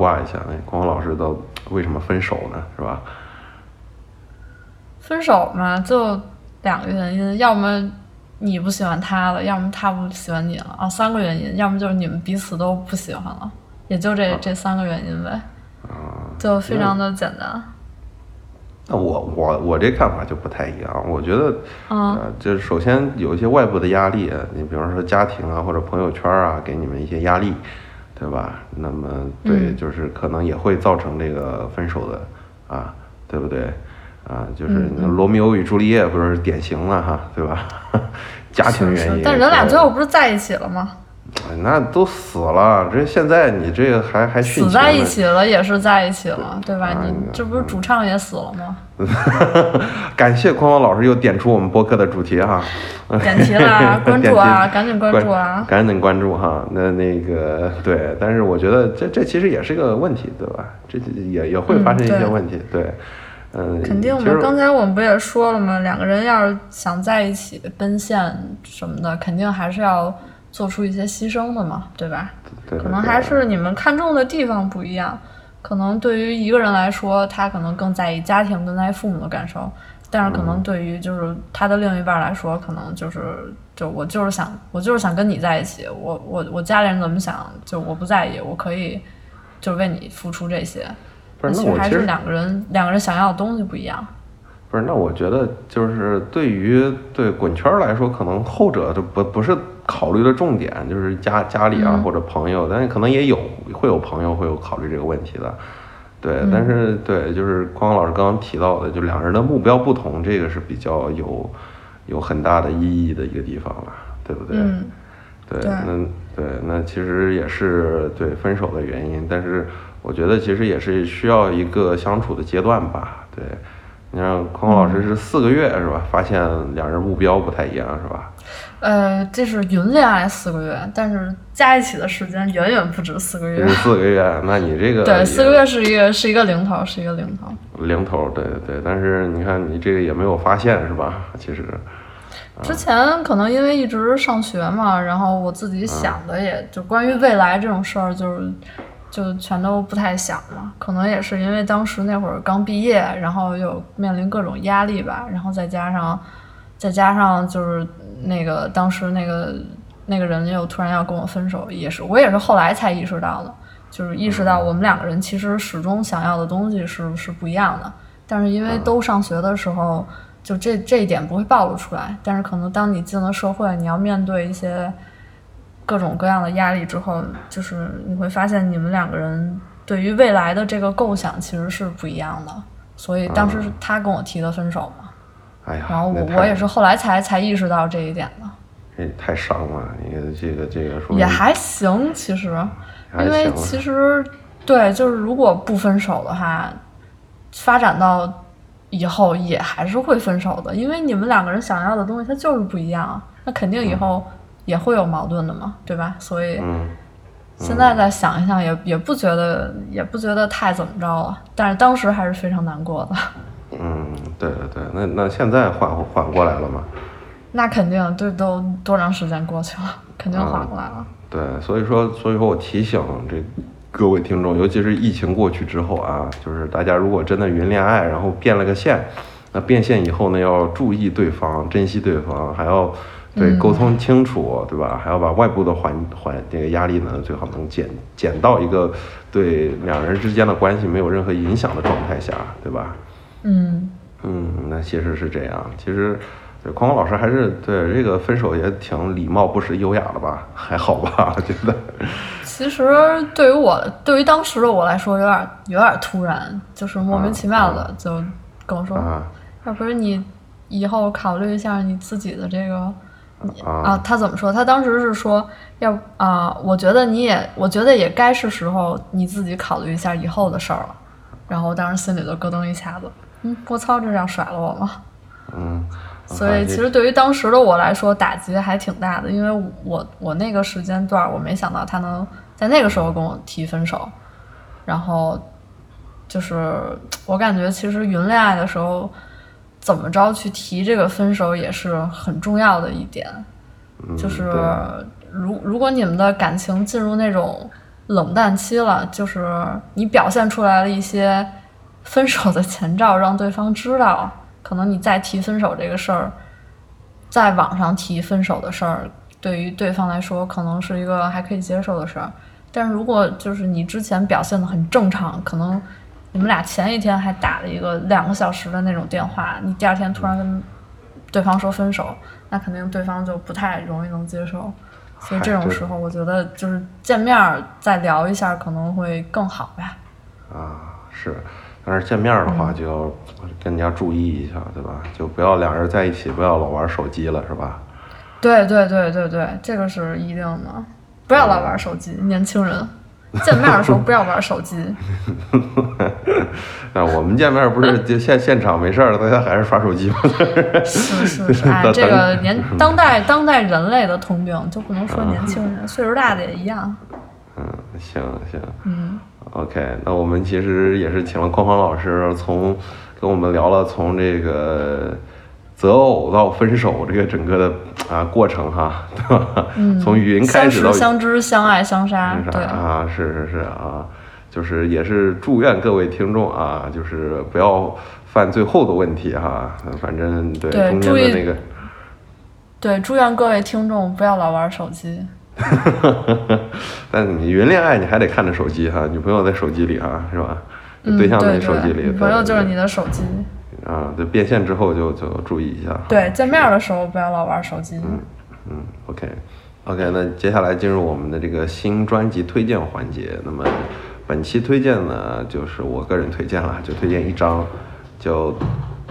卦一下，那光光老师都为什么分手呢？是吧？分手嘛，就两个原因，要么你不喜欢他了，要么他不喜欢你了啊，三个原因，要么就是你们彼此都不喜欢了，也就这这三个原因呗，啊就非常的简单。那我我我这看法就不太一样，我觉得，呃，就是首先有一些外部的压力，你比方说家庭啊或者朋友圈啊，给你们一些压力。对吧？那么对，就是可能也会造成这个分手的啊，对不对？啊，就是罗密欧与朱丽叶不是典型了哈，对吧？家庭原因。但人俩最后不是在一起了吗？那都死了，这现在你这个还还？死在一起了也是在一起了，对吧？你这不是主唱也死了吗？感谢匡匡老师又点出我们播客的主题哈。点题了，关注啊，赶紧关注啊，赶紧关注哈。那那个对，但是我觉得这这其实也是个问题，对吧？这也也会发生一些问题，对，嗯。肯定的，刚才我们不也说了吗？两个人要是想在一起奔现什么的，肯定还是要。做出一些牺牲的嘛，对吧？可能还是你们看重的地方不一样。可能对于一个人来说，他可能更在意家庭、更在意父母的感受；但是可能对于就是他的另一半来说，可能就是就我就是想我就是想跟你在一起。我我我家里人怎么想，就我不在意，我可以就为你付出这些。其实还是两个人两个人想要的东西不一样。不是，那我觉得就是对于对滚圈来说，可能后者就不不是。考虑的重点就是家家里啊或者朋友，但是可能也有会有朋友会有考虑这个问题的，对，但是对，就是匡匡老师刚刚提到的，就两人的目标不同，这个是比较有有很大的意义的一个地方了，对不对？嗯，对，那对，那其实也是对分手的原因，但是我觉得其实也是需要一个相处的阶段吧，对，你让匡匡老师是四个月是吧？发现两人目标不太一样是吧？呃，这是云恋爱四个月，但是加一起的时间远远不止四个月。四个月，那你这个 对，四个月是一个是一个零头，是一个零头。零头，对对对，但是你看你这个也没有发现是吧？其实，之前可能因为一直上学嘛，然后我自己想的也就关于未来这种事儿，就是就全都不太想了。可能也是因为当时那会儿刚毕业，然后又面临各种压力吧，然后再加上再加上就是那个当时那个那个人又突然要跟我分手，也是我也是后来才意识到的，就是意识到我们两个人其实始终想要的东西是是不一样的，但是因为都上学的时候。就这这一点不会暴露出来，但是可能当你进了社会，你要面对一些各种各样的压力之后，就是你会发现你们两个人对于未来的这个构想其实是不一样的。所以当时是他跟我提的分手嘛，哎呀，然后我我也是后来才才意识到这一点的，这太伤了，你这个这个说也还行其实，因为其实对，就是如果不分手的话，发展到以后也还是会分手的，因为你们两个人想要的东西它就是不一样啊，那肯定以后也会有矛盾的嘛，对吧？所以嗯，现在再想一想也，也不觉得也不觉得太怎么着了，但是当时还是非常难过的。嗯，对对对，那那现在缓缓过来了吗？那肯定，这都多长时间过去了，肯定缓过来了。对，所以说，所以说我提醒这各位听众，尤其是疫情过去之后啊，就是大家如果真的云恋爱，然后变了个线，那变线以后呢，要注意对方，珍惜对方，还要对嗯沟通清楚，对吧？还要把外部的环环这个压力呢，最好能减减到一个对两人之间的关系没有任何影响的状态下，对吧？嗯，嗯，那其实是这样。其实，对匡匡老师还是对这个分手也挺礼貌不失优雅的吧？还好吧？觉得。其实对于我，对于当时的我来说，有点有点突然，就是莫名其妙的就跟我说，啊要不是你以后考虑一下你自己的这个啊啊，他怎么说？他当时是说要啊、我觉得你也，我觉得也该是时候你自己考虑一下以后的事儿了。然后我当时心里就咯噔一下子，嗯，我操，这是要甩了我吗？嗯，所以其实对于当时的我来说，打击还挺大的，因为我我那个时间段，我没想到他能在那个时候跟我提分手，然后就是我感觉其实云恋爱的时候，怎么着去提这个分手也是很重要的一点，嗯就是如如果你们的感情进入那种冷淡期了，就是你表现出来了一些分手的前兆，让对方知道，可能你再提分手这个事儿，在网上提分手的事儿，对于对方来说可能是一个还可以接受的事儿。但是如果就是你之前表现的很正常，可能你们俩前一天还打了一个两个小时的那种电话，你第二天突然跟对方说分手，那肯定对方就不太容易能接受。所以这种时候，我觉得就是见面儿再聊一下可能会更好吧。啊是，但是见面儿的话就要更加注意一下，对吧？就不要两人在一起不要老玩手机了，是吧？对对对对对，这个是一定的，不要老玩手机，年轻人。见面的时候不要玩手机，那我们见面不是 就现现场没事儿了，大家还是刷手机吗？是是是，哎，这个年当代当代人类的通病，就不能说年轻人，岁数大的也一样。嗯，行行，嗯。OK，那我们其实也是请了匡匡老师，从跟我们聊了从这个择偶到分手这个整个的啊过程哈，对吧？嗯，从语音开始到识、相知、相爱、相杀，对，啊，是是是啊，就是也是祝愿各位听众啊，就是不要犯最后的问题哈，反正对对中间的那个。对，祝愿各位听众不要老玩手机。但你云恋爱，你还得看着手机哈，女朋友在手机里啊，是吧？嗯，对象在手机里，女朋友就是你的手机。啊，对，变现之后就就注意一下。对，见面的时候不要老玩手机。嗯，OK。OK，那接下来进入我们的这个新专辑推荐环节。那么本期推荐呢，就是我个人推荐了，就推荐一张叫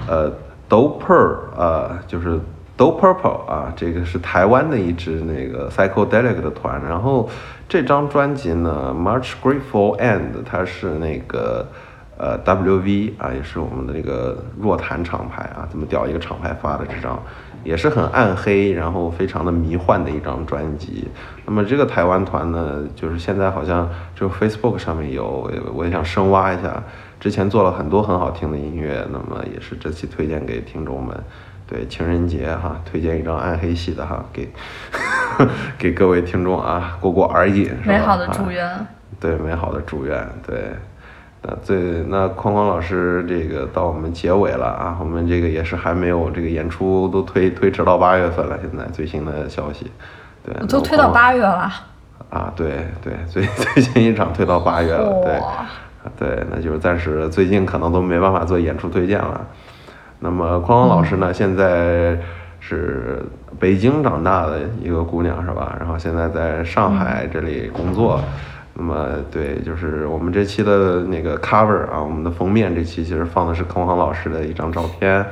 呃 Doper 呃，就是 Do Purple 啊，这个是台湾的一支那个 psychedelic 的团。然后这张专辑呢，March Grateful End，它是那个呃，WV 啊，也是我们的那个若檀厂牌啊，这么屌一个厂牌发的这张，也是很暗黑，然后非常的迷幻的一张专辑。那么这个台湾团呢，就是现在好像就 Facebook 上面有，我也想深挖一下。之前做了很多很好听的音乐，那么也是这期推荐给听众们。对情人节哈，推荐一张暗黑系的哈，给 给各位听众啊，过过耳瘾，美好的祝愿。对，美好的祝愿，对。那最那框框老师这个到我们结尾了啊，我们这个也是还没有这个演出都推推迟到八月份了，现在最新的消息，对，都推到八月了。啊，对对，最最近一场推到八月了，对，对，那就是暂时最近可能都没办法做演出推荐了。那么框框老师呢，现在是北京长大的一个姑娘是吧？然后现在在上海这里工作。那么对，就是我们这期的那个 cover 啊，我们的封面这期其实放的是匡匡老师的一张照片，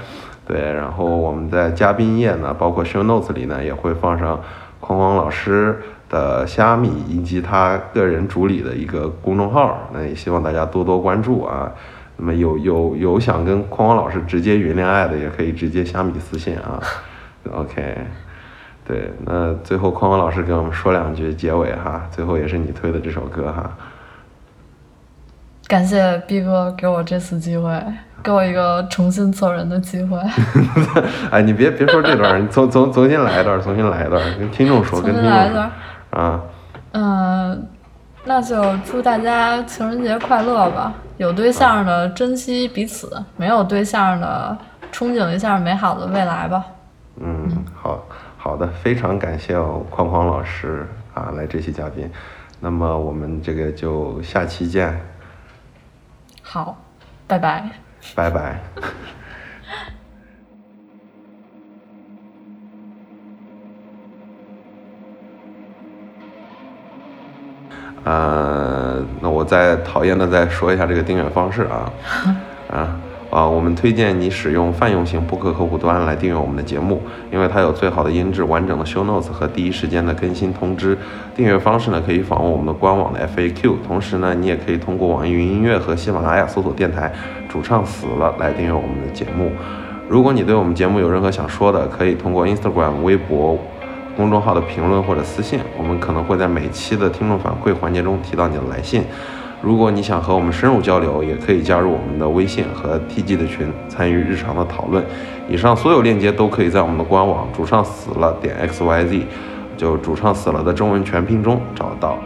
对，然后我们在嘉宾页呢，包括 show notes 里呢，也会放上匡匡老师的虾米以及他个人主理的一个公众号，那也希望大家多多关注啊。那么有有有想跟匡匡老师直接云恋爱的，也可以直接虾米私信啊。OK。对，那最后匡匡老师给我们说两句结尾哈，最后也是你推的这首歌哈。感谢毕哥给我这次机会，给我一个重新做人的机会。哎，你别别说这段，你重重重新来一段，重新来一段，跟听众说，跟听众说啊。嗯，那就祝大家情人节快乐吧！有对象的珍惜彼此，没有对象的憧憬一下美好的未来吧。嗯，好。好的，非常感谢框框老师啊，来这期嘉宾。那么我们这个就下期见。好，拜拜。拜拜。呃，那我再讨厌的再说一下这个订阅方式啊，啊。啊，我们推荐你使用泛用型播客客户端来订阅我们的节目，因为它有最好的音质、完整的 show notes 和第一时间的更新通知。订阅方式呢，可以访问我们的官网的 FAQ，同时呢，你也可以通过网易云音乐和喜马拉雅搜索电台“主唱死了”来订阅我们的节目。如果你对我们节目有任何想说的，可以通过 Instagram、微博、公众号的评论或者私信，我们可能会在每期的听众反馈环节中提到你的来信。如果你想和我们深入交流，也可以加入我们的微信和 TG 的群，参与日常的讨论。以上所有链接都可以在我们的官网“主唱死了点 xyz”，就“主唱死了”的中文全拼中找到。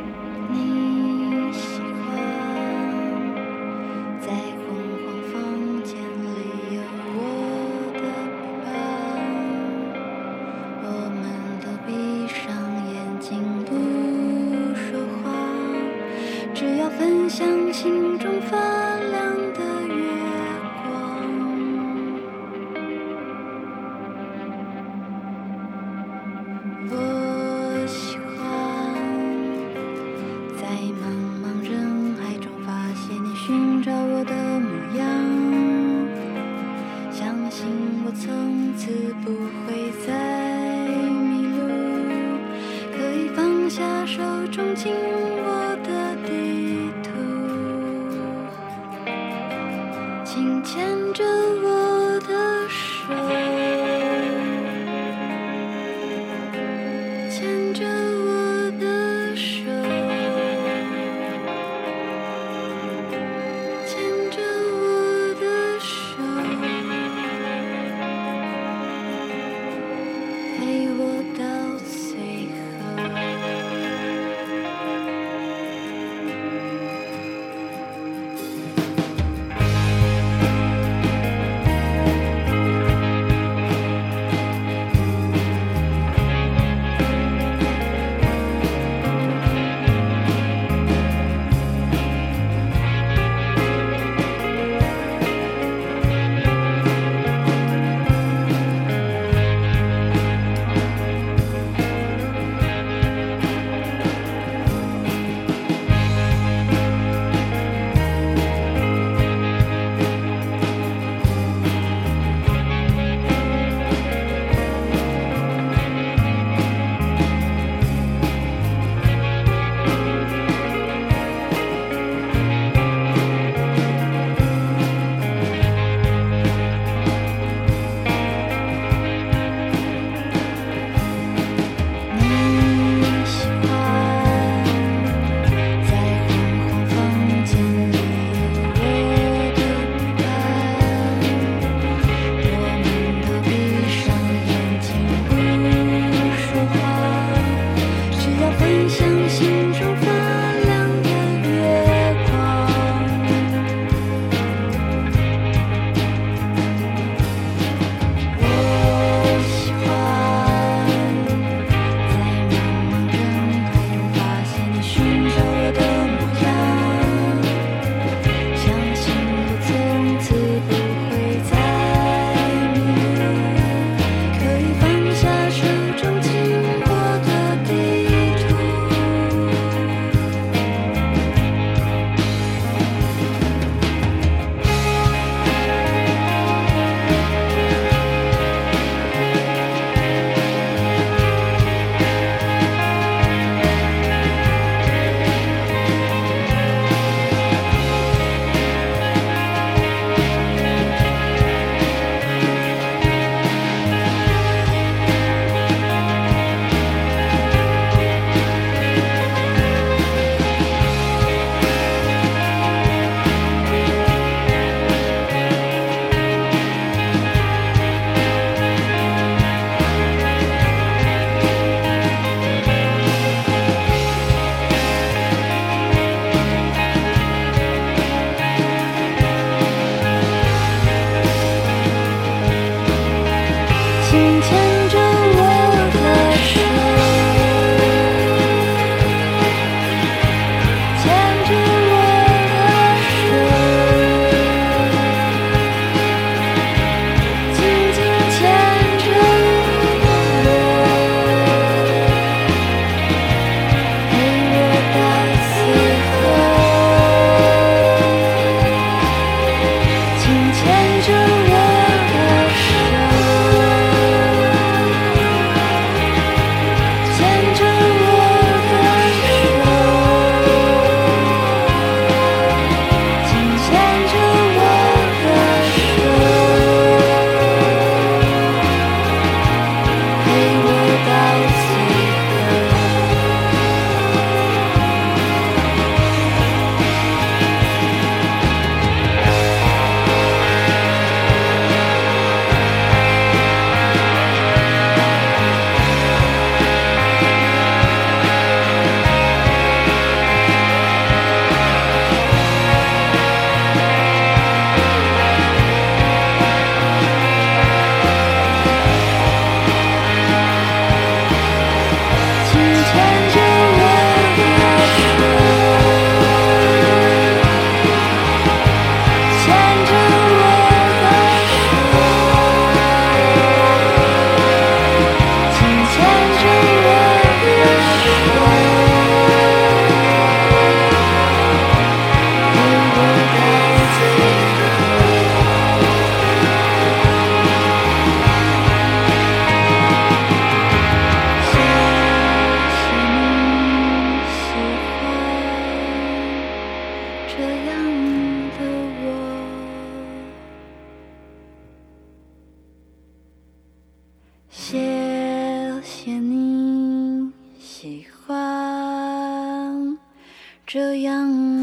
这样